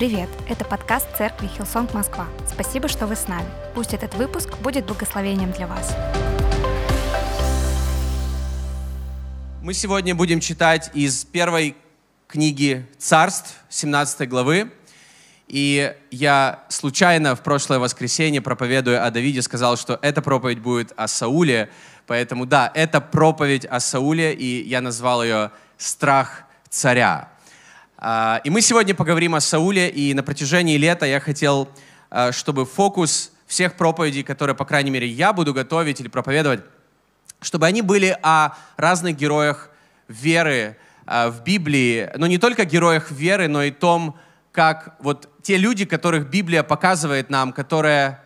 Привет! Это подкаст церкви Hillsong Москва. Спасибо, что вы с нами. Пусть этот выпуск будет благословением для вас. Мы сегодня будем читать из первой книги Царств, 17 главы. И я случайно в прошлое воскресенье, проповедуя о Давиде, сказал, что эта проповедь будет о Сауле. Поэтому да, это проповедь о Сауле, и я назвал ее «Страх царя». А, и мы сегодня поговорим о Сауле, и на протяжении лета я хотел, а, чтобы фокус всех проповедей, которые, по крайней мере, я буду готовить или проповедовать, чтобы они были о разных героях веры а, в Библии, но не только героях веры, но и том, как вот те люди, которых Библия показывает нам, которые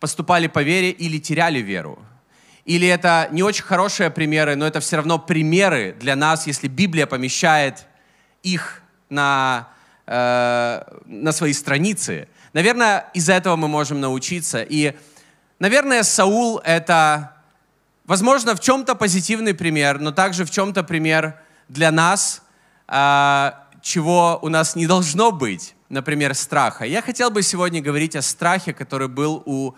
поступали по вере или теряли веру. Или это не очень хорошие примеры, но это все равно примеры для нас, если Библия помещает их на, э, на свои страницы. Наверное, из-за этого мы можем научиться. И, наверное, Саул — это, возможно, в чем-то позитивный пример, но также в чем-то пример для нас, э, чего у нас не должно быть, например, страха. Я хотел бы сегодня говорить о страхе, который был у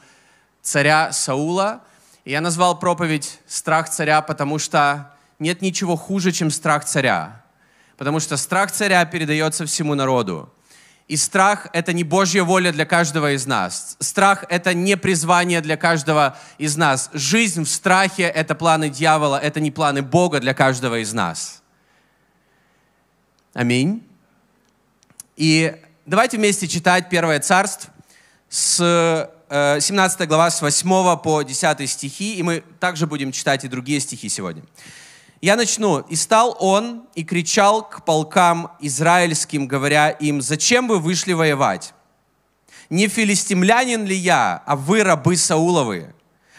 царя Саула. Я назвал проповедь «Страх царя», потому что нет ничего хуже, чем страх царя потому что страх царя передается всему народу. И страх — это не Божья воля для каждого из нас. Страх — это не призвание для каждого из нас. Жизнь в страхе — это планы дьявола, это не планы Бога для каждого из нас. Аминь. И давайте вместе читать Первое Царство с 17 э, глава с 8 по 10 стихи, и мы также будем читать и другие стихи сегодня. Я начну. «И стал он и кричал к полкам израильским, говоря им, «Зачем вы вышли воевать? Не филистимлянин ли я, а вы рабы Сауловы?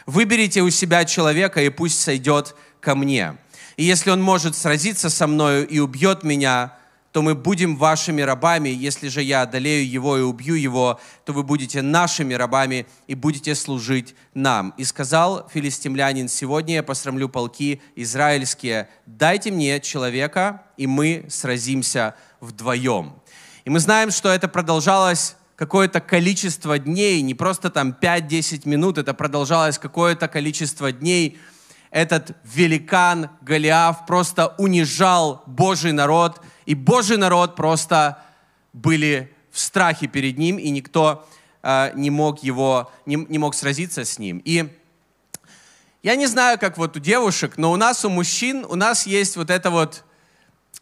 Выберите у себя человека, и пусть сойдет ко мне. И если он может сразиться со мною и убьет меня, то мы будем вашими рабами. Если же я одолею его и убью его, то вы будете нашими рабами и будете служить нам. И сказал филистимлянин, сегодня я посрамлю полки израильские, дайте мне человека, и мы сразимся вдвоем. И мы знаем, что это продолжалось какое-то количество дней, не просто там 5-10 минут, это продолжалось какое-то количество дней. Этот великан Голиаф просто унижал Божий народ – и Божий народ просто были в страхе перед ним, и никто э, не мог его, не, не мог сразиться с ним. И я не знаю, как вот у девушек, но у нас, у мужчин, у нас есть вот это вот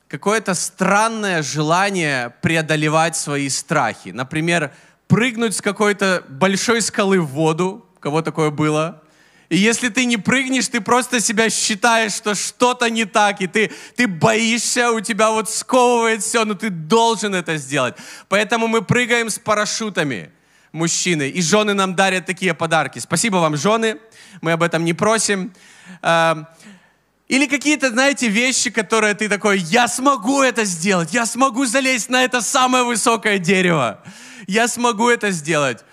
какое-то странное желание преодолевать свои страхи. Например, прыгнуть с какой-то большой скалы в воду, у кого такое было, и если ты не прыгнешь, ты просто себя считаешь, что что-то не так, и ты, ты боишься, у тебя вот сковывает все, но ты должен это сделать. Поэтому мы прыгаем с парашютами, мужчины, и жены нам дарят такие подарки. Спасибо вам, жены, мы об этом не просим. Эм, или какие-то, знаете, вещи, которые ты такой, я смогу это сделать, я смогу залезть на это самое высокое дерево, я смогу это сделать.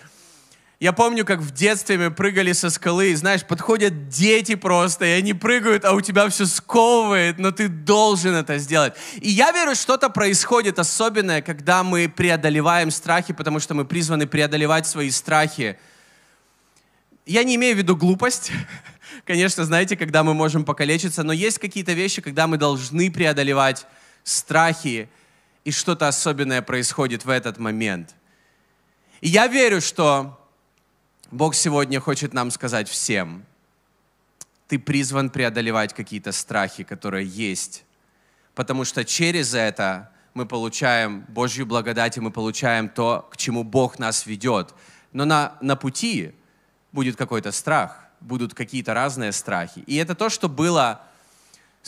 Я помню, как в детстве мы прыгали со скалы, и знаешь, подходят дети просто, и они прыгают, а у тебя все сковывает, но ты должен это сделать. И я верю, что-то происходит особенное, когда мы преодолеваем страхи, потому что мы призваны преодолевать свои страхи. Я не имею в виду глупость, конечно, знаете, когда мы можем покалечиться, но есть какие-то вещи, когда мы должны преодолевать страхи, и что-то особенное происходит в этот момент. И я верю, что Бог сегодня хочет нам сказать всем, ты призван преодолевать какие-то страхи, которые есть, потому что через это мы получаем Божью благодать, и мы получаем то, к чему Бог нас ведет. Но на, на пути будет какой-то страх, будут какие-то разные страхи. И это то, что было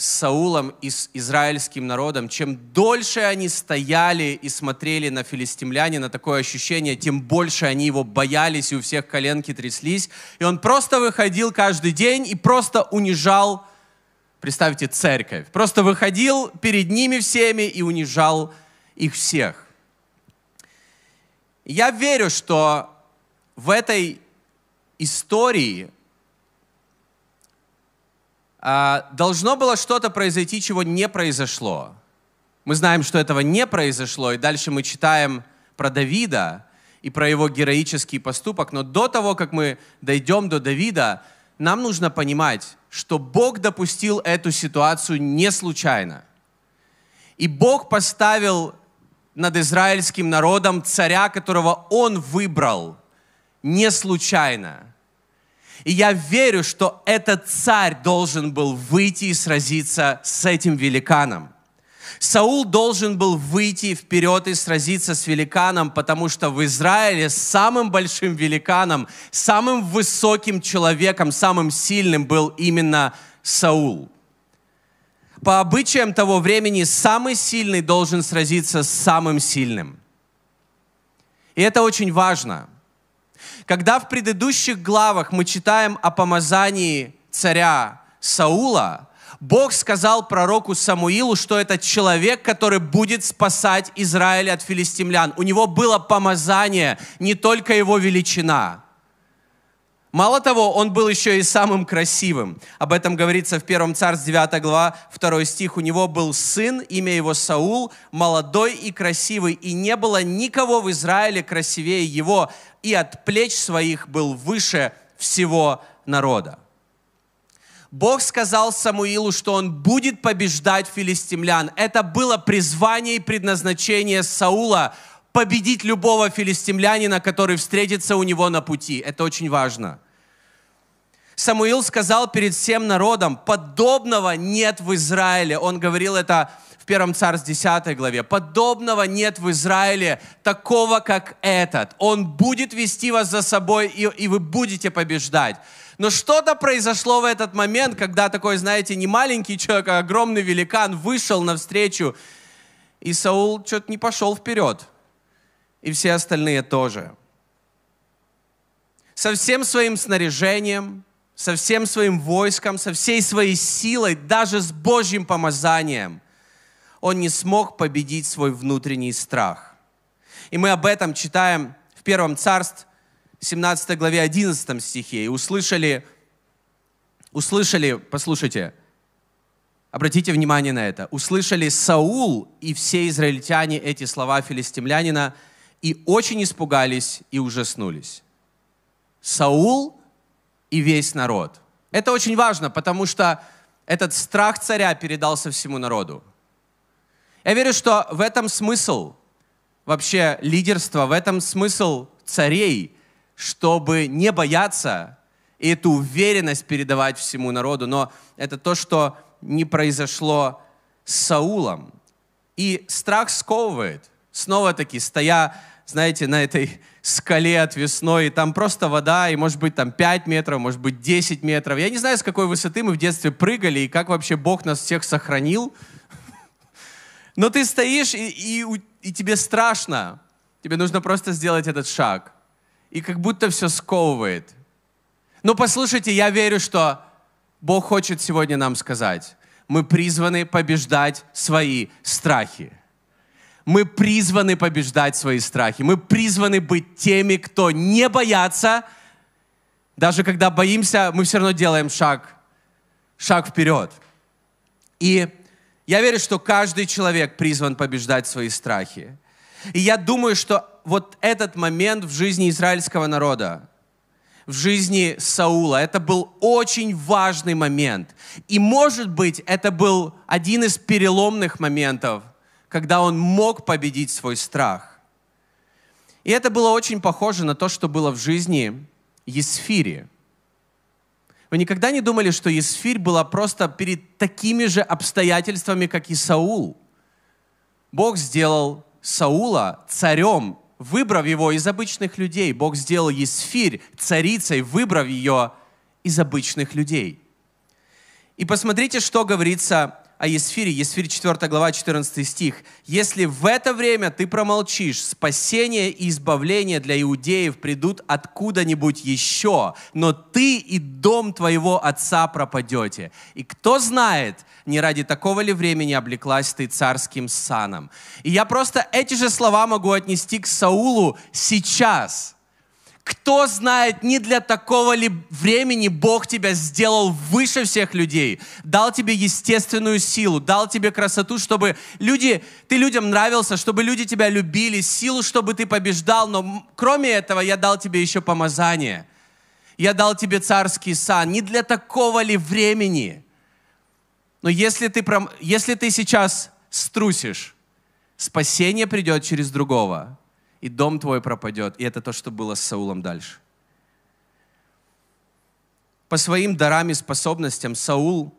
с Саулом и с израильским народом, чем дольше они стояли и смотрели на филистимляне, на такое ощущение, тем больше они его боялись, и у всех коленки тряслись. И он просто выходил каждый день и просто унижал, представьте, церковь. Просто выходил перед ними всеми и унижал их всех. Я верю, что в этой истории должно было что-то произойти, чего не произошло. Мы знаем, что этого не произошло, и дальше мы читаем про Давида и про его героический поступок. Но до того, как мы дойдем до Давида, нам нужно понимать, что Бог допустил эту ситуацию не случайно. И Бог поставил над израильским народом царя, которого Он выбрал не случайно. И я верю, что этот царь должен был выйти и сразиться с этим великаном. Саул должен был выйти вперед и сразиться с великаном, потому что в Израиле самым большим великаном, самым высоким человеком, самым сильным был именно Саул. По обычаям того времени самый сильный должен сразиться с самым сильным. И это очень важно. Когда в предыдущих главах мы читаем о помазании царя Саула, Бог сказал пророку Самуилу, что это человек, который будет спасать Израиль от филистимлян. У него было помазание, не только его величина. Мало того, он был еще и самым красивым. Об этом говорится в 1 Царств 9 глава, 2 стих. У него был сын, имя его Саул, молодой и красивый, и не было никого в Израиле красивее его, и от плеч своих был выше всего народа. Бог сказал Самуилу, что он будет побеждать филистимлян. Это было призвание и предназначение Саула победить любого филистимлянина, который встретится у него на пути. Это очень важно. Самуил сказал перед всем народом, подобного нет в Израиле. Он говорил это в 1 Царств 10 главе. Подобного нет в Израиле, такого, как этот. Он будет вести вас за собой, и, и вы будете побеждать. Но что-то произошло в этот момент, когда такой, знаете, не маленький человек, а огромный великан вышел навстречу, и Саул что-то не пошел вперед. И все остальные тоже. Со всем своим снаряжением, со всем своим войском, со всей своей силой, даже с Божьим помазанием, он не смог победить свой внутренний страх. И мы об этом читаем в Первом Царстве, 17 главе 11 стихе, и услышали, услышали, послушайте, обратите внимание на это, услышали Саул и все израильтяне эти слова филистимлянина, и очень испугались и ужаснулись. Саул и весь народ. Это очень важно, потому что этот страх царя передался всему народу. Я верю, что в этом смысл вообще лидерства, в этом смысл царей – чтобы не бояться и эту уверенность передавать всему народу. Но это то, что не произошло с Саулом. И страх сковывает. Снова-таки, стоя, знаете, на этой скале отвесной, и там просто вода, и может быть там 5 метров, может быть 10 метров. Я не знаю, с какой высоты мы в детстве прыгали, и как вообще Бог нас всех сохранил. Но ты стоишь, и, и, и тебе страшно. Тебе нужно просто сделать этот шаг и как будто все сковывает. Но послушайте, я верю, что Бог хочет сегодня нам сказать, мы призваны побеждать свои страхи. Мы призваны побеждать свои страхи. Мы призваны быть теми, кто не боятся. Даже когда боимся, мы все равно делаем шаг, шаг вперед. И я верю, что каждый человек призван побеждать свои страхи. И я думаю, что вот этот момент в жизни израильского народа, в жизни Саула, это был очень важный момент. И, может быть, это был один из переломных моментов, когда он мог победить свой страх. И это было очень похоже на то, что было в жизни Есфири. Вы никогда не думали, что Есфирь была просто перед такими же обстоятельствами, как и Саул? Бог сделал Саула царем, выбрав его из обычных людей. Бог сделал Есфирь царицей, выбрав ее из обычных людей. И посмотрите, что говорится о Есфире. Есфирь 4 глава, 14 стих. «Если в это время ты промолчишь, спасение и избавление для иудеев придут откуда-нибудь еще, но ты и дом твоего отца пропадете. И кто знает, не ради такого ли времени облеклась ты царским саном». И я просто эти же слова могу отнести к Саулу сейчас – Кто знает, не для такого ли времени Бог тебя сделал выше всех людей, дал тебе естественную силу, дал тебе красоту, чтобы люди, ты людям нравился, чтобы люди тебя любили, силу, чтобы ты побеждал, но кроме этого я дал тебе еще помазание. Я дал тебе царский сан. Не для такого ли времени? Но если ты, если ты сейчас струсишь, спасение придет через другого и дом твой пропадет. И это то, что было с Саулом дальше. По своим дарам и способностям Саул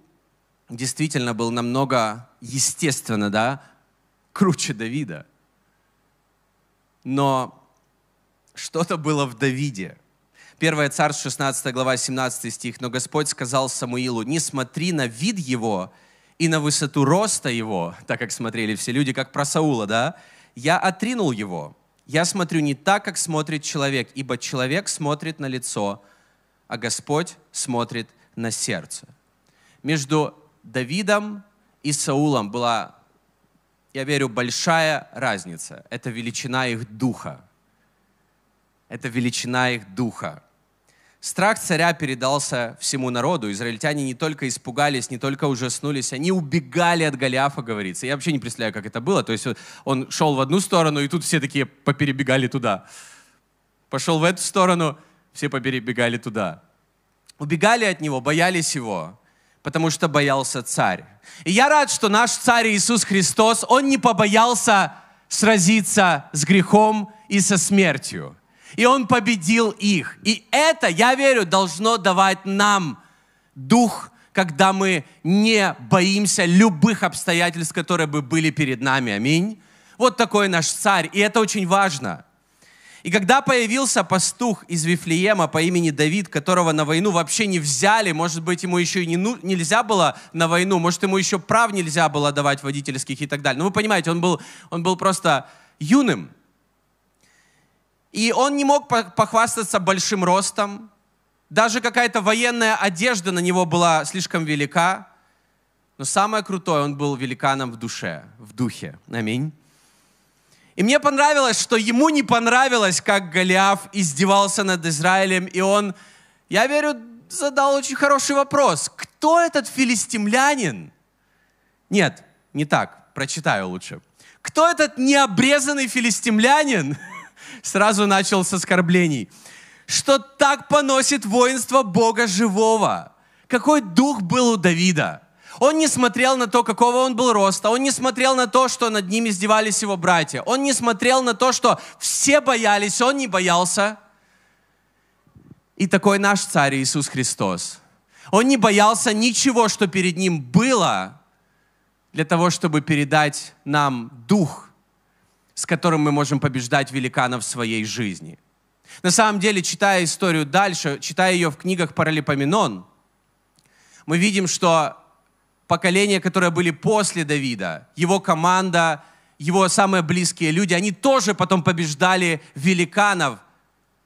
действительно был намного, естественно, да, круче Давида. Но что-то было в Давиде. Первое царство, 16 глава, 17 стих. «Но Господь сказал Самуилу, не смотри на вид его и на высоту роста его, так как смотрели все люди, как про Саула, да? Я отринул его, я смотрю не так, как смотрит человек, ибо человек смотрит на лицо, а Господь смотрит на сердце. Между Давидом и Саулом была, я верю, большая разница. Это величина их духа. Это величина их духа. Страх царя передался всему народу. Израильтяне не только испугались, не только ужаснулись, они убегали от Голиафа, говорится. Я вообще не представляю, как это было. То есть он шел в одну сторону, и тут все такие поперебегали туда. Пошел в эту сторону, все поперебегали туда. Убегали от него, боялись его, потому что боялся царь. И я рад, что наш царь Иисус Христос, он не побоялся сразиться с грехом и со смертью и Он победил их. И это, я верю, должно давать нам дух, когда мы не боимся любых обстоятельств, которые бы были перед нами. Аминь. Вот такой наш царь, и это очень важно. И когда появился пастух из Вифлеема по имени Давид, которого на войну вообще не взяли, может быть, ему еще и не, ну, нельзя было на войну, может, ему еще прав нельзя было давать водительских и так далее. Но вы понимаете, он был, он был просто юным. И он не мог похвастаться большим ростом. Даже какая-то военная одежда на него была слишком велика. Но самое крутое, он был великаном в душе, в духе. Аминь. И мне понравилось, что ему не понравилось, как Голиаф издевался над Израилем, и он, я верю, задал очень хороший вопрос. Кто этот филистимлянин? Нет, не так, прочитаю лучше. Кто этот необрезанный филистимлянин, сразу начал с оскорблений. Что так поносит воинство Бога живого. Какой дух был у Давида. Он не смотрел на то, какого он был роста. Он не смотрел на то, что над ним издевались его братья. Он не смотрел на то, что все боялись. Он не боялся. И такой наш царь Иисус Христос. Он не боялся ничего, что перед ним было, для того, чтобы передать нам дух с которым мы можем побеждать великанов в своей жизни. На самом деле, читая историю дальше, читая ее в книгах Паралипоменон, мы видим, что поколения, которые были после Давида, его команда, его самые близкие люди, они тоже потом побеждали великанов,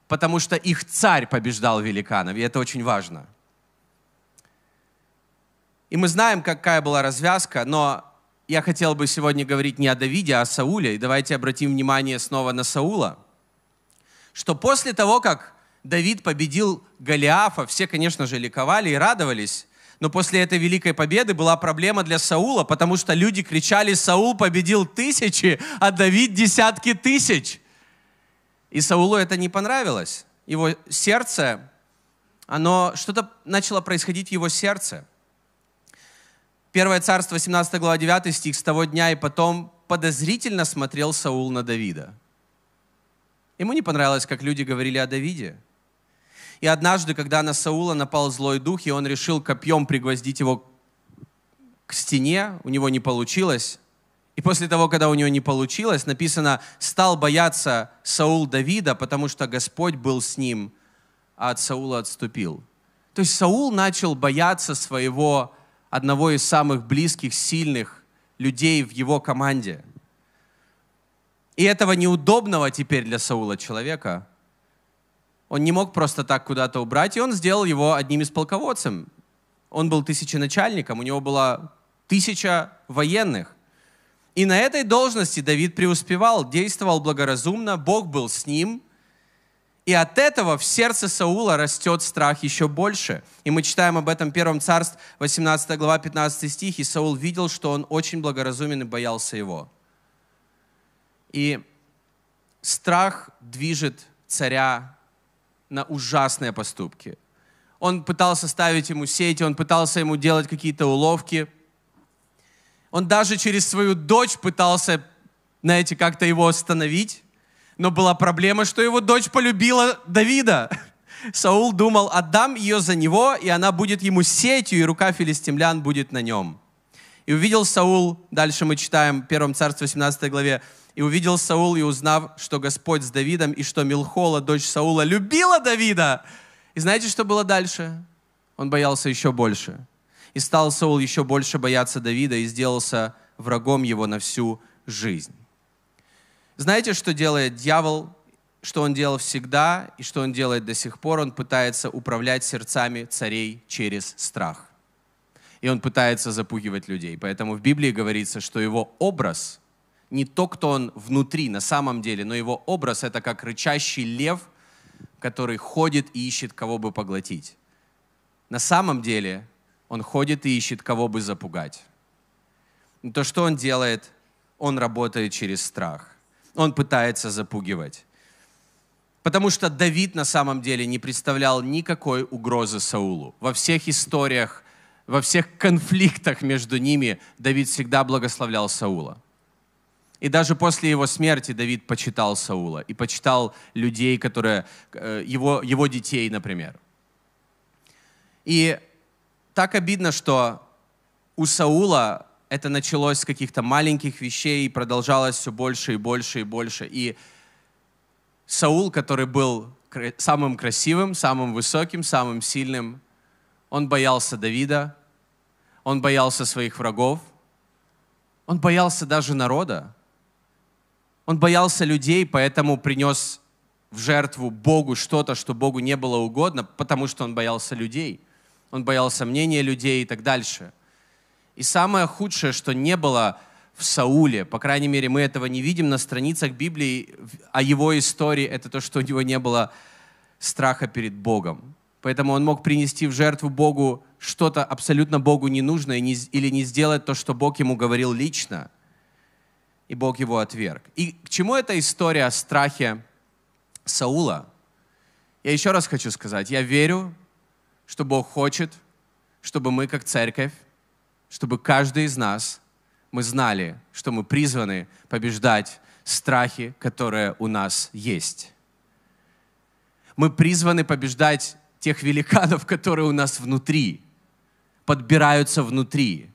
потому что их царь побеждал великанов, и это очень важно. И мы знаем, какая была развязка, но я хотел бы сегодня говорить не о Давиде, а о Сауле. И давайте обратим внимание снова на Саула. Что после того, как Давид победил Голиафа, все, конечно же, ликовали и радовались. Но после этой великой победы была проблема для Саула, потому что люди кричали, Саул победил тысячи, а Давид десятки тысяч. И Саулу это не понравилось. Его сердце, оно, что-то начало происходить в его сердце. Первое царство, 17 глава, 9 стих, с того дня и потом подозрительно смотрел Саул на Давида. Ему не понравилось, как люди говорили о Давиде. И однажды, когда на Саула напал злой дух, и он решил копьем пригвоздить его к стене, у него не получилось. И после того, когда у него не получилось, написано, стал бояться Саул Давида, потому что Господь был с ним, а от Саула отступил. То есть Саул начал бояться своего одного из самых близких, сильных людей в его команде. И этого неудобного теперь для Саула человека он не мог просто так куда-то убрать, и он сделал его одним из полководцев. Он был тысяченачальником, у него было тысяча военных. И на этой должности Давид преуспевал, действовал благоразумно, Бог был с ним. И от этого в сердце Саула растет страх еще больше. И мы читаем об этом в Первом Царств, 18 глава, 15 стих. И Саул видел, что он очень благоразумен и боялся его. И страх движет царя на ужасные поступки. Он пытался ставить ему сети, он пытался ему делать какие-то уловки. Он даже через свою дочь пытался, знаете, как-то его остановить. Но была проблема, что его дочь полюбила Давида. Саул думал, отдам ее за него, и она будет ему сетью, и рука филистимлян будет на нем. И увидел Саул, дальше мы читаем в 1 Царстве 18 главе, и увидел Саул, и узнав, что Господь с Давидом, и что Милхола, дочь Саула, любила Давида. И знаете, что было дальше? Он боялся еще больше. И стал Саул еще больше бояться Давида и сделался врагом его на всю жизнь. Знаете, что делает дьявол? Что он делал всегда и что он делает до сих пор? Он пытается управлять сердцами царей через страх. И он пытается запугивать людей. Поэтому в Библии говорится, что его образ, не то, кто он внутри на самом деле, но его образ это как рычащий лев, который ходит и ищет, кого бы поглотить. На самом деле он ходит и ищет, кого бы запугать. Но то, что он делает, он работает через страх он пытается запугивать. Потому что Давид на самом деле не представлял никакой угрозы Саулу. Во всех историях, во всех конфликтах между ними Давид всегда благословлял Саула. И даже после его смерти Давид почитал Саула и почитал людей, которые, э, его, его детей, например. И так обидно, что у Саула это началось с каких-то маленьких вещей и продолжалось все больше и больше и больше. И Саул, который был самым красивым, самым высоким, самым сильным, он боялся Давида, он боялся своих врагов, он боялся даже народа. Он боялся людей, поэтому принес в жертву Богу что-то, что Богу не было угодно, потому что он боялся людей. Он боялся мнения людей и так дальше – и самое худшее, что не было в Сауле, по крайней мере, мы этого не видим на страницах Библии, о его истории, это то, что у него не было страха перед Богом. Поэтому он мог принести в жертву Богу что-то абсолютно Богу ненужное или не сделать то, что Бог ему говорил лично. И Бог его отверг. И к чему эта история о страхе Саула? Я еще раз хочу сказать, я верю, что Бог хочет, чтобы мы как церковь чтобы каждый из нас, мы знали, что мы призваны побеждать страхи, которые у нас есть. Мы призваны побеждать тех великанов, которые у нас внутри, подбираются внутри.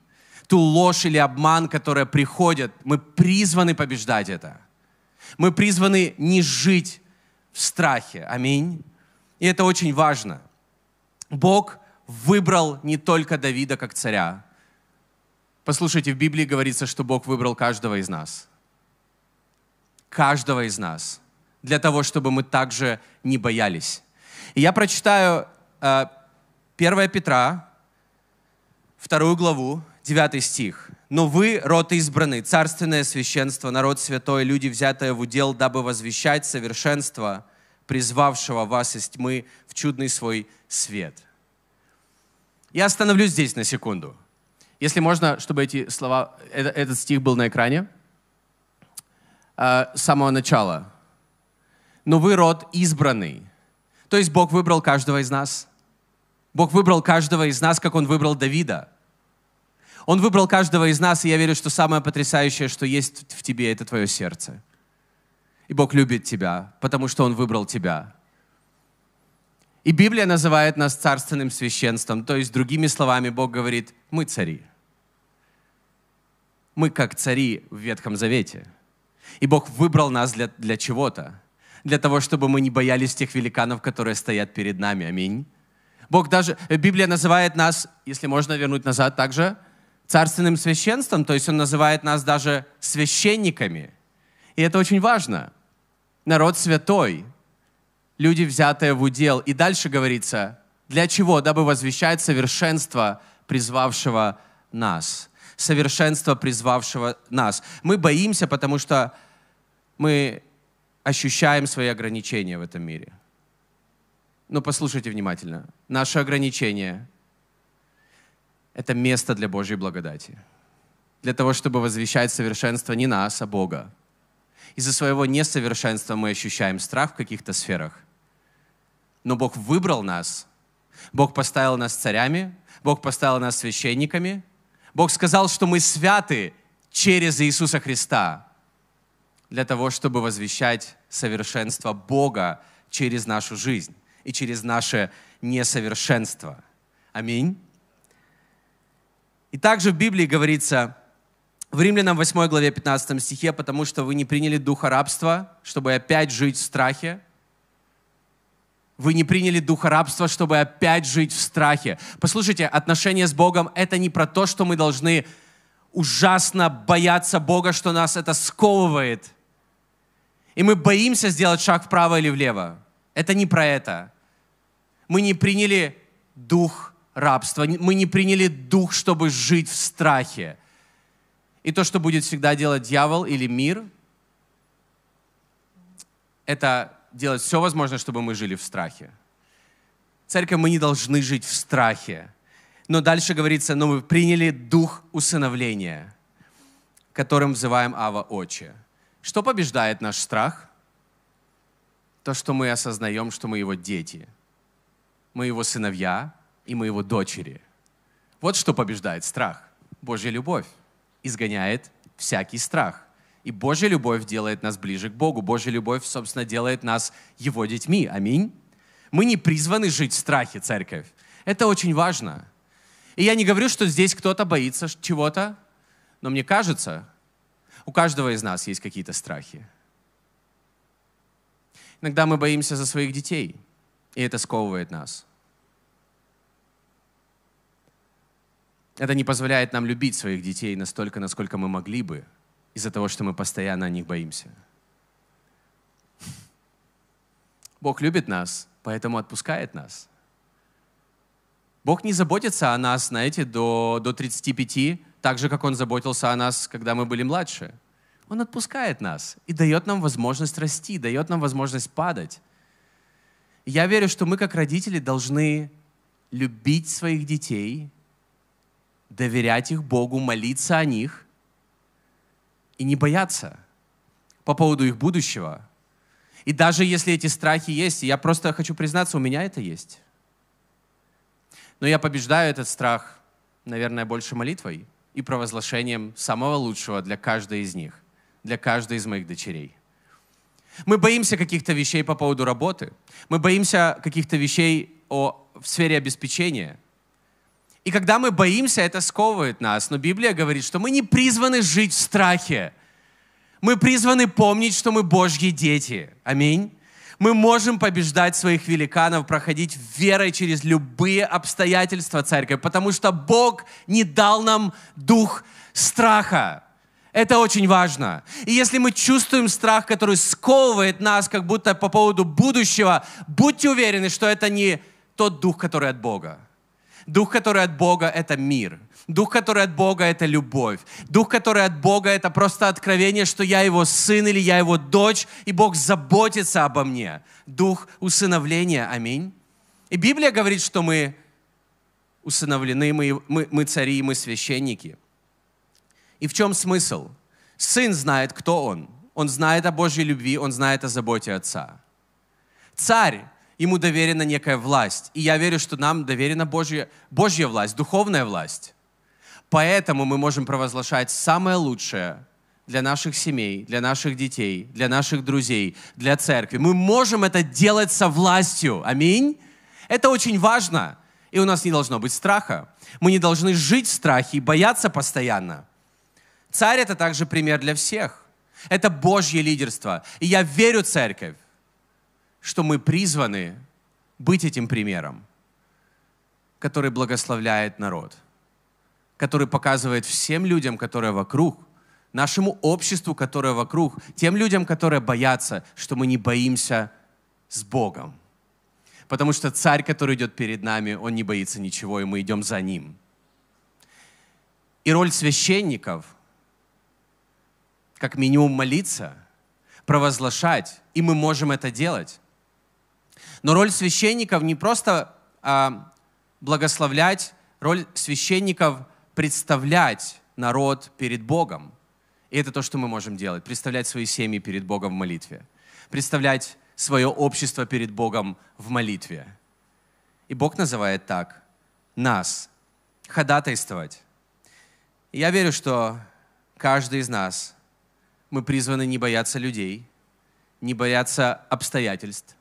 Ту ложь или обман, которая приходит, мы призваны побеждать это. Мы призваны не жить в страхе. Аминь. И это очень важно. Бог выбрал не только Давида как царя, Послушайте, в Библии говорится, что Бог выбрал каждого из нас. Каждого из нас. Для того, чтобы мы также не боялись. И я прочитаю э, 1 Петра, вторую главу, 9 стих. «Но вы, род избранный, царственное священство, народ святой, люди, взятые в удел, дабы возвещать совершенство, призвавшего вас из тьмы в чудный свой свет». Я остановлюсь здесь на секунду. Если можно, чтобы эти слова, этот стих был на экране. А, с самого начала. Но вы род избранный. То есть Бог выбрал каждого из нас. Бог выбрал каждого из нас, как Он выбрал Давида. Он выбрал каждого из нас, и я верю, что самое потрясающее, что есть в тебе, это твое сердце. И Бог любит тебя, потому что Он выбрал тебя. И Библия называет нас царственным священством. То есть, другими словами, Бог говорит, мы цари. Мы как цари в Ветхом Завете. И Бог выбрал нас для, для чего-то. Для того, чтобы мы не боялись тех великанов, которые стоят перед нами. Аминь. Бог даже, Библия называет нас, если можно вернуть назад также, царственным священством, то есть Он называет нас даже священниками. И это очень важно. Народ святой, люди, взятые в удел. И дальше говорится, для чего? Дабы возвещать совершенство призвавшего нас совершенства, призвавшего нас. Мы боимся, потому что мы ощущаем свои ограничения в этом мире. Но послушайте внимательно. Наше ограничение — это место для Божьей благодати. Для того, чтобы возвещать совершенство не нас, а Бога. Из-за своего несовершенства мы ощущаем страх в каких-то сферах. Но Бог выбрал нас. Бог поставил нас царями. Бог поставил нас священниками. Бог сказал, что мы святы через Иисуса Христа для того, чтобы возвещать совершенство Бога через нашу жизнь и через наше несовершенство. Аминь. И также в Библии говорится, в Римлянам 8 главе 15 стихе, потому что вы не приняли духа рабства, чтобы опять жить в страхе. Вы не приняли духа рабства, чтобы опять жить в страхе. Послушайте, отношения с Богом — это не про то, что мы должны ужасно бояться Бога, что нас это сковывает. И мы боимся сделать шаг вправо или влево. Это не про это. Мы не приняли дух рабства, мы не приняли дух, чтобы жить в страхе. И то, что будет всегда делать дьявол или мир, это делать все возможное, чтобы мы жили в страхе. Церковь, мы не должны жить в страхе. Но дальше говорится, но мы приняли дух усыновления, которым взываем Ава Отче. Что побеждает наш страх? То, что мы осознаем, что мы его дети. Мы его сыновья, и мы его дочери. Вот что побеждает страх. Божья любовь изгоняет всякий страх. И Божья любовь делает нас ближе к Богу. Божья любовь, собственно, делает нас Его детьми. Аминь. Мы не призваны жить в страхе, церковь. Это очень важно. И я не говорю, что здесь кто-то боится чего-то, но мне кажется, у каждого из нас есть какие-то страхи. Иногда мы боимся за своих детей, и это сковывает нас. Это не позволяет нам любить своих детей настолько, насколько мы могли бы, из-за того, что мы постоянно о них боимся. Бог любит нас, поэтому отпускает нас. Бог не заботится о нас, знаете, до, до 35, так же, как Он заботился о нас, когда мы были младше. Он отпускает нас и дает нам возможность расти, дает нам возможность падать. Я верю, что мы, как родители, должны любить своих детей – доверять их Богу, молиться о них и не бояться по поводу их будущего. И даже если эти страхи есть, я просто хочу признаться, у меня это есть. Но я побеждаю этот страх, наверное, больше молитвой и провозглашением самого лучшего для каждой из них, для каждой из моих дочерей. Мы боимся каких-то вещей по поводу работы. Мы боимся каких-то вещей о, в сфере обеспечения – и когда мы боимся, это сковывает нас. Но Библия говорит, что мы не призваны жить в страхе. Мы призваны помнить, что мы Божьи дети. Аминь. Мы можем побеждать своих великанов, проходить верой через любые обстоятельства, церковь, потому что Бог не дал нам дух страха. Это очень важно. И если мы чувствуем страх, который сковывает нас, как будто по поводу будущего, будьте уверены, что это не тот дух, который от Бога. Дух, который от Бога, это мир. Дух, который от Бога, это любовь. Дух, который от Бога, это просто откровение, что я его сын или я его дочь, и Бог заботится обо мне. Дух усыновления. Аминь. И Библия говорит, что мы усыновлены, мы, мы, мы цари, мы священники. И в чем смысл? Сын знает, кто он. Он знает о Божьей любви, он знает о заботе Отца. Царь ему доверена некая власть. И я верю, что нам доверена Божья, Божья власть, духовная власть. Поэтому мы можем провозглашать самое лучшее для наших семей, для наших детей, для наших друзей, для церкви. Мы можем это делать со властью. Аминь. Это очень важно. И у нас не должно быть страха. Мы не должны жить в страхе и бояться постоянно. Царь — это также пример для всех. Это Божье лидерство. И я верю, церковь, что мы призваны быть этим примером, который благословляет народ, который показывает всем людям, которые вокруг, нашему обществу, которое вокруг, тем людям, которые боятся, что мы не боимся с Богом. Потому что царь, который идет перед нами, он не боится ничего, и мы идем за ним. И роль священников, как минимум молиться, провозглашать, и мы можем это делать. Но роль священников не просто а, благословлять, роль священников представлять народ перед Богом. И это то, что мы можем делать. Представлять свои семьи перед Богом в молитве. Представлять свое общество перед Богом в молитве. И Бог называет так нас ходатайствовать. И я верю, что каждый из нас, мы призваны не бояться людей, не бояться обстоятельств,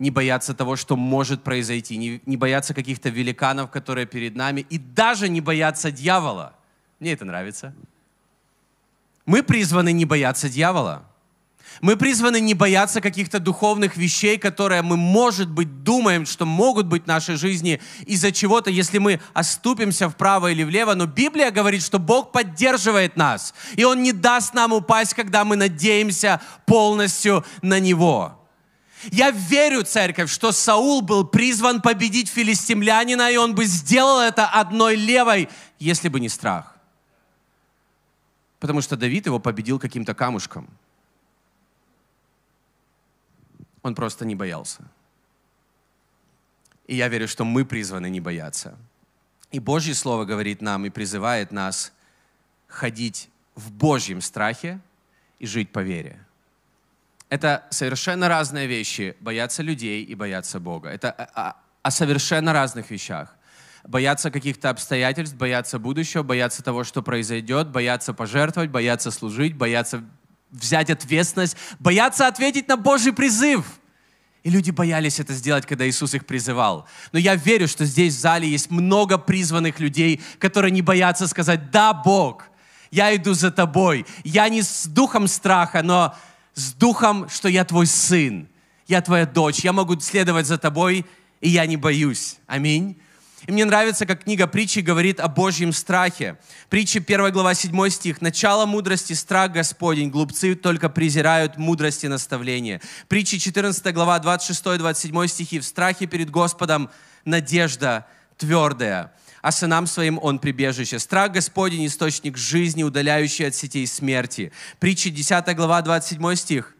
не бояться того, что может произойти, не, не бояться каких-то великанов, которые перед нами, и даже не бояться дьявола. Мне это нравится. Мы призваны не бояться дьявола. Мы призваны не бояться каких-то духовных вещей, которые мы, может быть, думаем, что могут быть в нашей жизни из-за чего-то, если мы оступимся вправо или влево. Но Библия говорит, что Бог поддерживает нас, и Он не даст нам упасть, когда мы надеемся полностью на Него. Я верю, церковь, что Саул был призван победить филистимлянина, и он бы сделал это одной левой, если бы не страх. Потому что Давид его победил каким-то камушком. Он просто не боялся. И я верю, что мы призваны не бояться. И Божье Слово говорит нам и призывает нас ходить в Божьем страхе и жить по вере. Это совершенно разные вещи, бояться людей и бояться Бога. Это о, о совершенно разных вещах бояться каких-то обстоятельств, бояться будущего, бояться того, что произойдет, бояться пожертвовать, бояться служить, бояться взять ответственность, бояться ответить на Божий призыв. И люди боялись это сделать, когда Иисус их призывал. Но я верю, что здесь в зале есть много призванных людей, которые не боятся сказать, да, Бог, я иду за тобой. Я не с духом страха, но с духом, что я твой сын, я твоя дочь, я могу следовать за тобой, и я не боюсь. Аминь. И мне нравится, как книга притчи говорит о Божьем страхе. Притча 1 глава 7 стих. «Начало мудрости – страх Господень, глупцы только презирают мудрости наставления». Притча 14 глава 26-27 стихи. «В страхе перед Господом надежда твердая, а сынам своим он прибежище. Страх Господень – источник жизни, удаляющий от сетей смерти». Притча 10 глава 27 стих.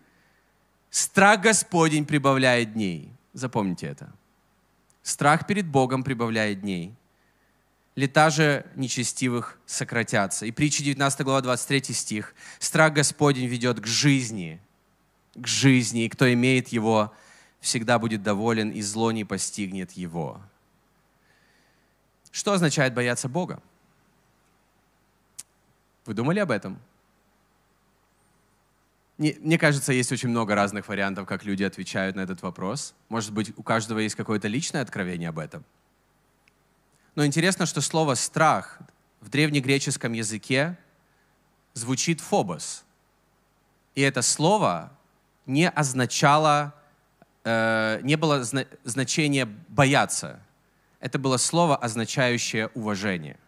«Страх Господень прибавляет дней». Запомните это. Страх перед Богом прибавляет дней. Лета же нечестивых сократятся. И притча 19 глава 23 стих. Страх Господень ведет к жизни, к жизни, и кто имеет его, всегда будет доволен, и зло не постигнет его. Что означает бояться Бога? Вы думали об этом? Мне кажется, есть очень много разных вариантов, как люди отвечают на этот вопрос. Может быть, у каждого есть какое-то личное откровение об этом. Но интересно, что слово «страх» в древнегреческом языке звучит «фобос». И это слово не означало, э, не было зна- значения «бояться». Это было слово, означающее «уважение».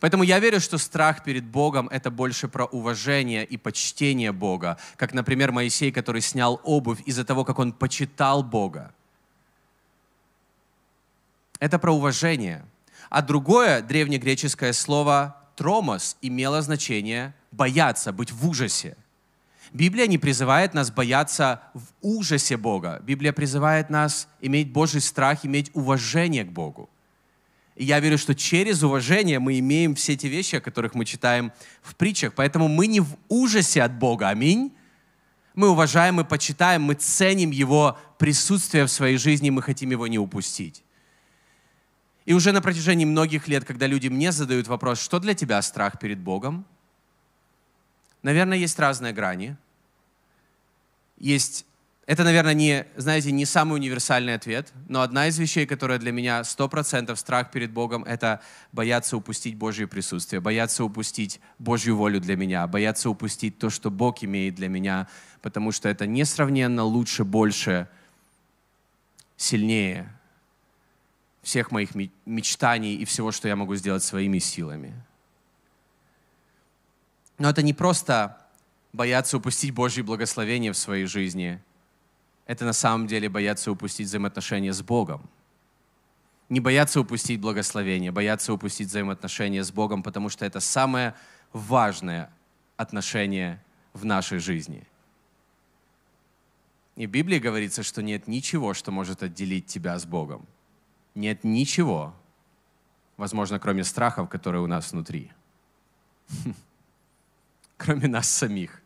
Поэтому я верю, что страх перед Богом — это больше про уважение и почтение Бога. Как, например, Моисей, который снял обувь из-за того, как он почитал Бога. Это про уважение. А другое древнегреческое слово «тромос» имело значение бояться, быть в ужасе. Библия не призывает нас бояться в ужасе Бога. Библия призывает нас иметь Божий страх, иметь уважение к Богу. И я верю, что через уважение мы имеем все эти вещи, о которых мы читаем в притчах. Поэтому мы не в ужасе от Бога. Аминь. Мы уважаем, мы почитаем, мы ценим Его присутствие в своей жизни, мы хотим Его не упустить. И уже на протяжении многих лет, когда люди мне задают вопрос, что для тебя страх перед Богом, наверное, есть разные грани. Есть это, наверное, не, знаете, не самый универсальный ответ, но одна из вещей, которая для меня 100% страх перед Богом, это бояться упустить Божье присутствие, бояться упустить Божью волю для меня, бояться упустить то, что Бог имеет для меня, потому что это несравненно лучше, больше, сильнее всех моих мечтаний и всего, что я могу сделать своими силами. Но это не просто бояться упустить Божье благословение в своей жизни – это на самом деле бояться упустить взаимоотношения с Богом. Не бояться упустить благословение, бояться упустить взаимоотношения с Богом, потому что это самое важное отношение в нашей жизни. И в Библии говорится, что нет ничего, что может отделить тебя с Богом. Нет ничего, возможно, кроме страхов, которые у нас внутри. Кроме нас самих.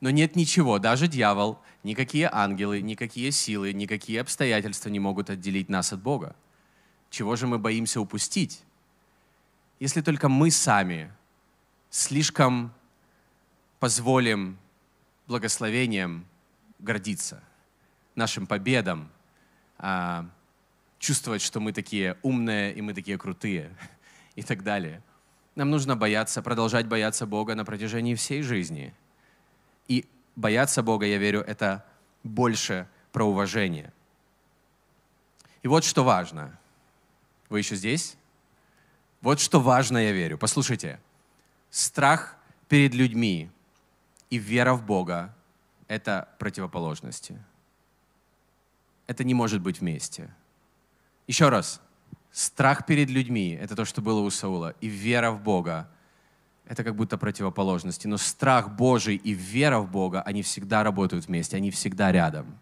Но нет ничего, даже дьявол, никакие ангелы, никакие силы, никакие обстоятельства не могут отделить нас от Бога. Чего же мы боимся упустить? Если только мы сами слишком позволим благословением гордиться, нашим победам, а, чувствовать, что мы такие умные и мы такие крутые и так далее. Нам нужно бояться, продолжать бояться Бога на протяжении всей жизни. И бояться Бога, я верю, это больше про уважение. И вот что важно. Вы еще здесь? Вот что важно, я верю. Послушайте. Страх перед людьми и вера в Бога — это противоположности. Это не может быть вместе. Еще раз. Страх перед людьми — это то, что было у Саула. И вера в Бога — это как будто противоположности. Но страх Божий и вера в Бога, они всегда работают вместе, они всегда рядом.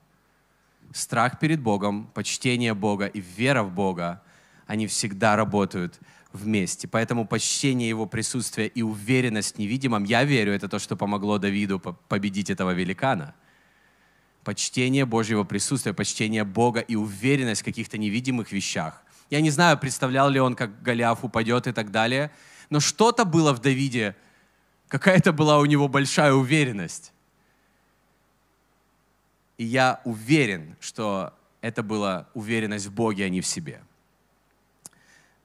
Страх перед Богом, почтение Бога и вера в Бога, они всегда работают вместе. Поэтому почтение Его присутствия и уверенность в невидимом, я верю, это то, что помогло Давиду победить этого великана. Почтение Божьего присутствия, почтение Бога и уверенность в каких-то невидимых вещах. Я не знаю, представлял ли он, как Голиаф упадет и так далее, но что-то было в Давиде, какая-то была у него большая уверенность. И я уверен, что это была уверенность в Боге, а не в себе.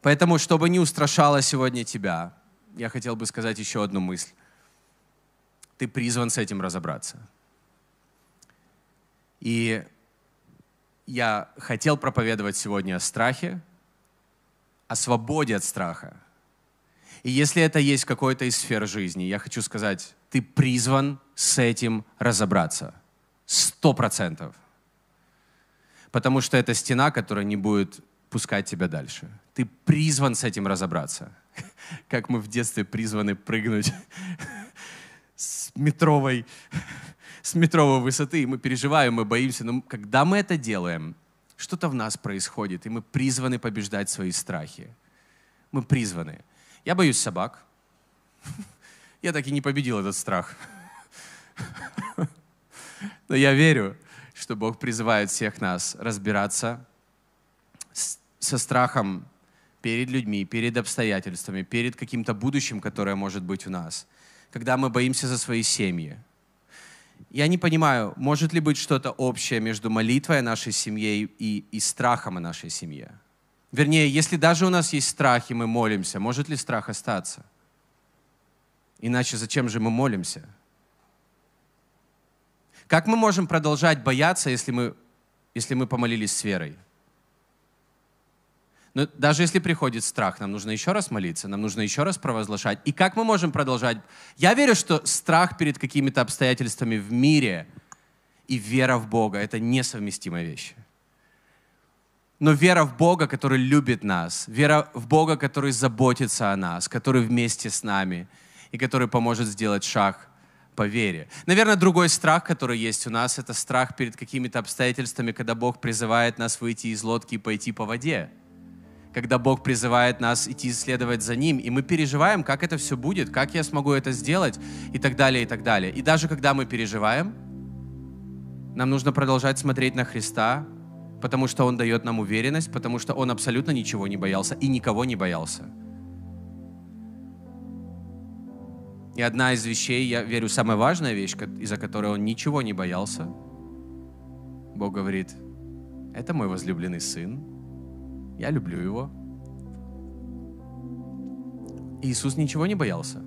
Поэтому, чтобы не устрашало сегодня тебя, я хотел бы сказать еще одну мысль. Ты призван с этим разобраться. И я хотел проповедовать сегодня о страхе, о свободе от страха. И если это есть в какой-то из сфер жизни, я хочу сказать, ты призван с этим разобраться. Сто процентов. Потому что это стена, которая не будет пускать тебя дальше. Ты призван с этим разобраться. Как мы в детстве призваны прыгнуть с метровой, с метровой высоты, и мы переживаем, мы боимся. Но когда мы это делаем, что-то в нас происходит, и мы призваны побеждать свои страхи. Мы призваны. Я боюсь собак. Я так и не победил этот страх. Но я верю, что Бог призывает всех нас разбираться со страхом перед людьми, перед обстоятельствами, перед каким-то будущим, которое может быть у нас, когда мы боимся за свои семьи. Я не понимаю, может ли быть что-то общее между молитвой о нашей семье и, и страхом о нашей семье? Вернее, если даже у нас есть страх, и мы молимся, может ли страх остаться? Иначе зачем же мы молимся? Как мы можем продолжать бояться, если мы, если мы помолились с верой? Но даже если приходит страх, нам нужно еще раз молиться, нам нужно еще раз провозглашать. И как мы можем продолжать? Я верю, что страх перед какими-то обстоятельствами в мире и вера в Бога — это несовместимые вещи. Но вера в Бога, который любит нас, вера в Бога, который заботится о нас, который вместе с нами и который поможет сделать шаг по вере. Наверное, другой страх, который есть у нас, это страх перед какими-то обстоятельствами, когда Бог призывает нас выйти из лодки и пойти по воде когда Бог призывает нас идти исследовать за Ним, и мы переживаем, как это все будет, как я смогу это сделать, и так далее, и так далее. И даже когда мы переживаем, нам нужно продолжать смотреть на Христа, потому что Он дает нам уверенность, потому что Он абсолютно ничего не боялся и никого не боялся. И одна из вещей, я верю, самая важная вещь, из-за которой Он ничего не боялся, Бог говорит, это мой возлюбленный сын, я люблю его. Иисус ничего не боялся.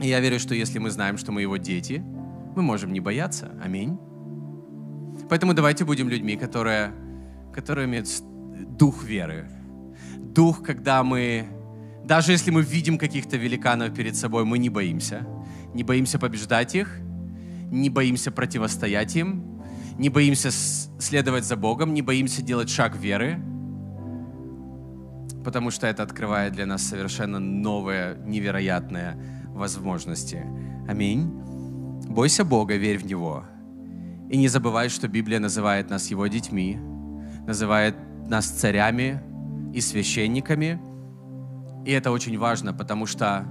И я верю, что если мы знаем, что мы его дети, мы можем не бояться. Аминь. Поэтому давайте будем людьми, которые, которые имеют дух веры. Дух, когда мы, даже если мы видим каких-то великанов перед собой, мы не боимся. Не боимся побеждать их, не боимся противостоять им, не боимся следовать за Богом, не боимся делать шаг веры, потому что это открывает для нас совершенно новые, невероятные возможности. Аминь. Бойся Бога, верь в Него. И не забывай, что Библия называет нас Его детьми, называет нас царями и священниками. И это очень важно, потому что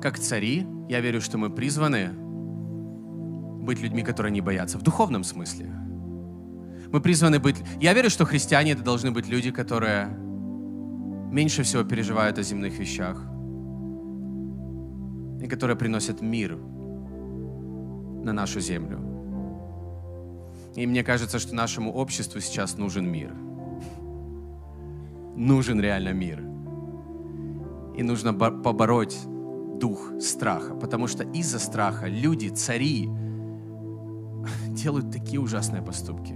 как цари, я верю, что мы призваны быть людьми, которые не боятся, в духовном смысле. Мы призваны быть... Я верю, что христиане это должны быть люди, которые меньше всего переживают о земных вещах и которые приносят мир на нашу землю. И мне кажется, что нашему обществу сейчас нужен мир. Нужен реально мир. И нужно побороть дух страха, потому что из-за страха люди, цари, делают такие ужасные поступки.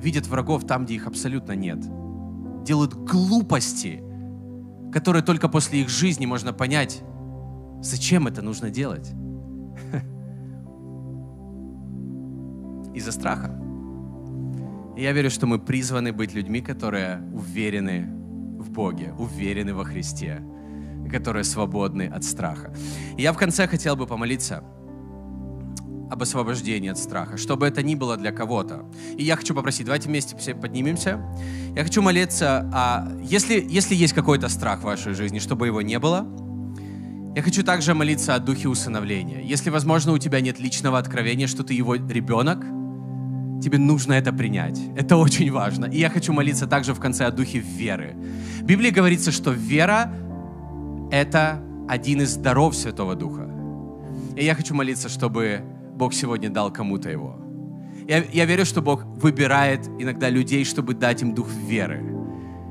Видят врагов там, где их абсолютно нет. Делают глупости, которые только после их жизни можно понять, зачем это нужно делать. Из-за страха. Я верю, что мы призваны быть людьми, которые уверены в Боге, уверены во Христе, которые свободны от страха. Я в конце хотел бы помолиться об освобождении от страха, что бы это ни было для кого-то. И я хочу попросить, давайте вместе все поднимемся. Я хочу молиться, а если, если есть какой-то страх в вашей жизни, чтобы его не было, я хочу также молиться о духе усыновления. Если, возможно, у тебя нет личного откровения, что ты его ребенок, тебе нужно это принять. Это очень важно. И я хочу молиться также в конце о духе веры. В Библии говорится, что вера — это один из даров Святого Духа. И я хочу молиться, чтобы Бог сегодня дал кому-то его. Я, я верю, что Бог выбирает иногда людей, чтобы дать им дух веры,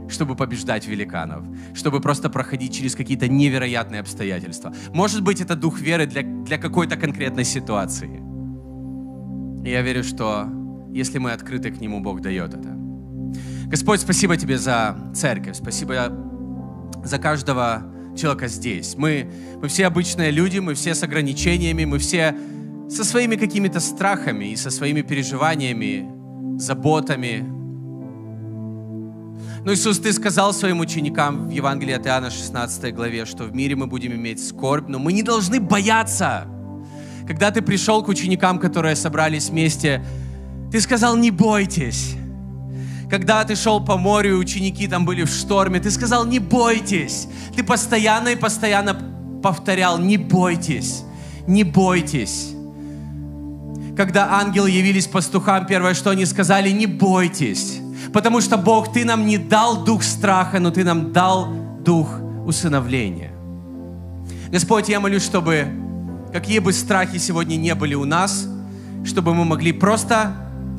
чтобы побеждать великанов, чтобы просто проходить через какие-то невероятные обстоятельства. Может быть, это дух веры для, для какой-то конкретной ситуации. И я верю, что если мы открыты к Нему, Бог дает это. Господь, спасибо Тебе за церковь, спасибо за каждого человека здесь. Мы, мы все обычные люди, мы все с ограничениями, мы все со своими какими-то страхами и со своими переживаниями, заботами. Но, Иисус, Ты сказал своим ученикам в Евангелии от Иоанна 16 главе, что в мире мы будем иметь скорбь, но мы не должны бояться. Когда Ты пришел к ученикам, которые собрались вместе, Ты сказал, не бойтесь. Когда ты шел по морю, ученики там были в шторме, ты сказал, не бойтесь. Ты постоянно и постоянно повторял, не бойтесь, не бойтесь когда ангелы явились пастухам, первое, что они сказали, не бойтесь, потому что Бог, Ты нам не дал дух страха, но Ты нам дал дух усыновления. Господь, я молюсь, чтобы какие бы страхи сегодня не были у нас, чтобы мы могли просто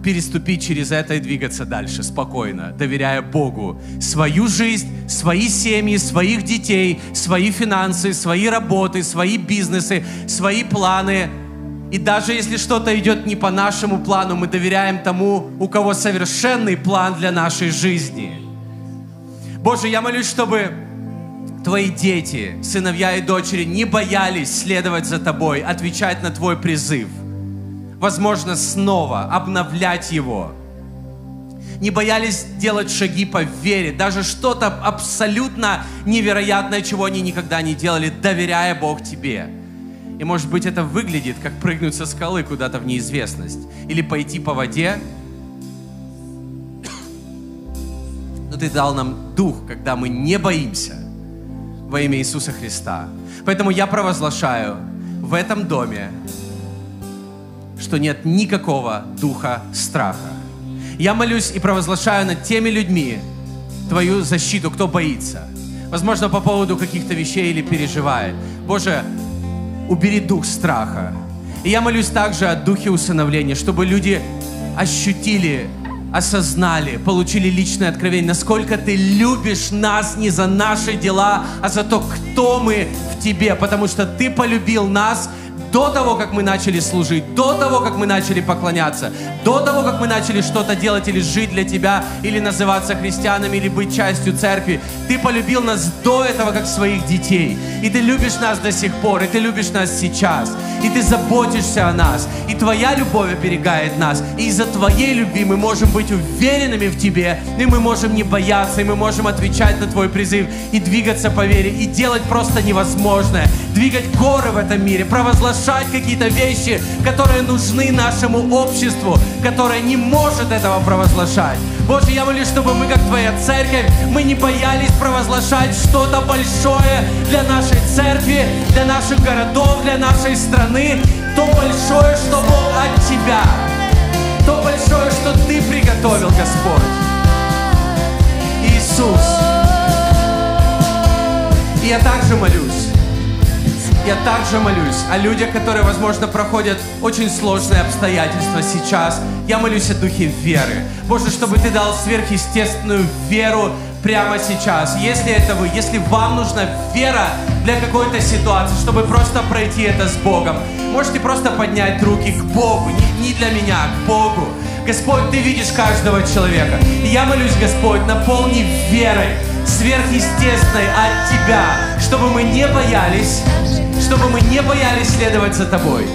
переступить через это и двигаться дальше спокойно, доверяя Богу свою жизнь, свои семьи, своих детей, свои финансы, свои работы, свои бизнесы, свои планы – и даже если что-то идет не по нашему плану, мы доверяем тому, у кого совершенный план для нашей жизни. Боже, я молюсь, чтобы Твои дети, сыновья и дочери не боялись следовать за Тобой, отвечать на Твой призыв. Возможно, снова обновлять его. Не боялись делать шаги по вере, даже что-то абсолютно невероятное, чего они никогда не делали, доверяя Бог Тебе. И может быть это выглядит, как прыгнуть со скалы куда-то в неизвестность. Или пойти по воде. Но Ты дал нам дух, когда мы не боимся во имя Иисуса Христа. Поэтому я провозглашаю в этом доме, что нет никакого духа страха. Я молюсь и провозглашаю над теми людьми Твою защиту, кто боится. Возможно, по поводу каких-то вещей или переживает. Боже, убери дух страха. И я молюсь также о духе усыновления, чтобы люди ощутили, осознали, получили личное откровение, насколько ты любишь нас не за наши дела, а за то, кто мы в тебе, потому что ты полюбил нас до того, как мы начали служить, до того, как мы начали поклоняться, до того, как мы начали что-то делать или жить для Тебя, или называться христианами, или быть частью церкви. Ты полюбил нас до этого, как своих детей. И Ты любишь нас до сих пор, и Ты любишь нас сейчас. И Ты заботишься о нас, и Твоя любовь оберегает нас, и из-за Твоей любви мы можем быть уверенными в Тебе, и мы можем не бояться, и мы можем отвечать на Твой призыв, и двигаться по вере, и делать просто невозможное, двигать горы в этом мире, провозглашать какие-то вещи, которые нужны нашему обществу, которое не может этого провозглашать. Боже, я молюсь, чтобы мы, как Твоя церковь, мы не боялись провозглашать что-то большое для нашей церкви, для наших городов, для нашей страны. То большое, что Бог от Тебя. То большое, что Ты приготовил, Господь. Иисус. Я также молюсь. Я также молюсь о людях, которые, возможно, проходят очень сложные обстоятельства сейчас. Я молюсь о духе веры. Боже, чтобы Ты дал сверхъестественную веру прямо сейчас. Если это вы, если вам нужна вера для какой-то ситуации, чтобы просто пройти это с Богом, можете просто поднять руки к Богу, не, не для меня, а к Богу. Господь, Ты видишь каждого человека. И я молюсь, Господь, наполни верой, сверхъестественной от Тебя, чтобы мы не боялись, чтобы мы не боялись следовать за Тобой,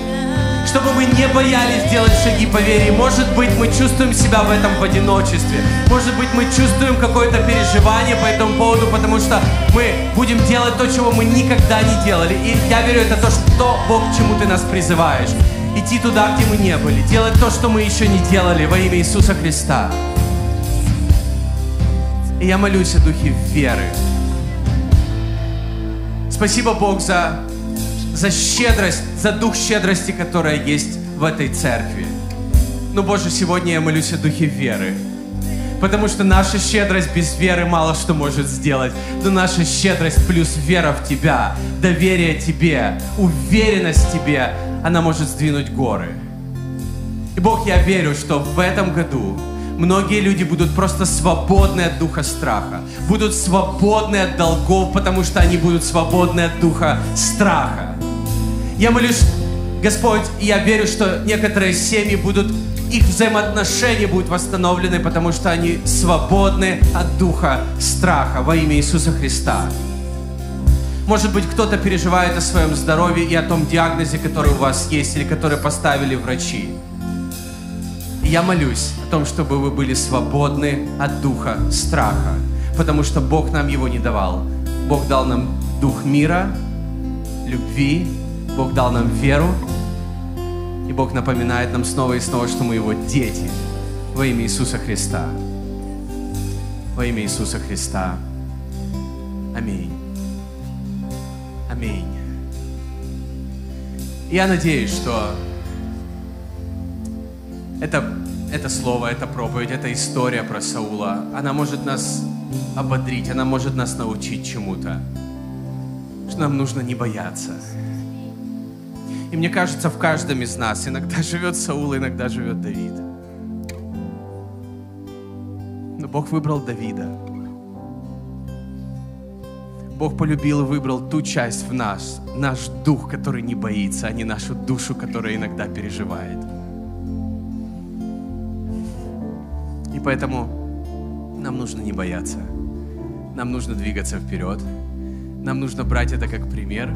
чтобы мы не боялись делать шаги по вере. Может быть, мы чувствуем себя в этом в одиночестве. Может быть, мы чувствуем какое-то переживание по этому поводу, потому что мы будем делать то, чего мы никогда не делали. И я верю, это то, что Бог, к чему Ты нас призываешь. Идти туда, где мы не были. Делать то, что мы еще не делали во имя Иисуса Христа. И я молюсь о духе веры. Спасибо, Бог, за, за щедрость, за дух щедрости, которая есть в этой церкви. Но, Боже, сегодня я молюсь о духе веры. Потому что наша щедрость без веры мало что может сделать. Но наша щедрость плюс вера в Тебя, доверие Тебе, уверенность в Тебе, она может сдвинуть горы. И Бог, я верю, что в этом году многие люди будут просто свободны от духа страха, будут свободны от долгов, потому что они будут свободны от духа страха. Я молюсь, Господь, и я верю, что некоторые семьи будут, их взаимоотношения будут восстановлены, потому что они свободны от духа страха во имя Иисуса Христа. Может быть, кто-то переживает о своем здоровье и о том диагнозе, который у вас есть или который поставили врачи. Я молюсь о том, чтобы вы были свободны от духа страха, потому что Бог нам его не давал. Бог дал нам дух мира, любви, Бог дал нам веру, и Бог напоминает нам снова и снова, что мы Его дети во имя Иисуса Христа. Во имя Иисуса Христа. Аминь. Аминь. Я надеюсь, что это, это слово, эта проповедь, эта история про Саула, она может нас ободрить, она может нас научить чему-то. Что нам нужно не бояться. И мне кажется, в каждом из нас иногда живет Саул, иногда живет Давид. Но Бог выбрал Давида. Бог полюбил и выбрал ту часть в нас, наш дух, который не боится, а не нашу душу, которая иногда переживает. И поэтому нам нужно не бояться. Нам нужно двигаться вперед. Нам нужно брать это как пример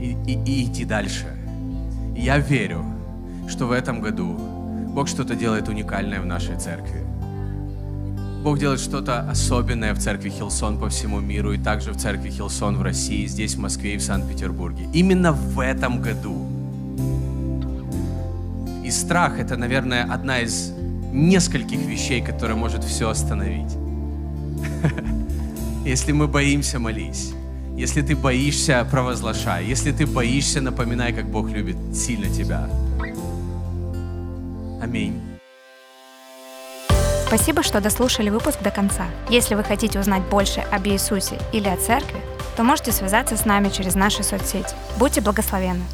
и, и, и идти дальше. И я верю, что в этом году Бог что-то делает уникальное в нашей церкви. Бог делает что-то особенное в церкви Хилсон по всему миру и также в церкви Хилсон в России, здесь, в Москве и в Санкт-Петербурге. Именно в этом году. И страх — это, наверное, одна из нескольких вещей, которая может все остановить. Если мы боимся, молись. Если ты боишься, провозглашай. Если ты боишься, напоминай, как Бог любит сильно тебя. Аминь. Спасибо, что дослушали выпуск до конца. Если вы хотите узнать больше об Иисусе или о церкви, то можете связаться с нами через наши соцсети. Будьте благословенны!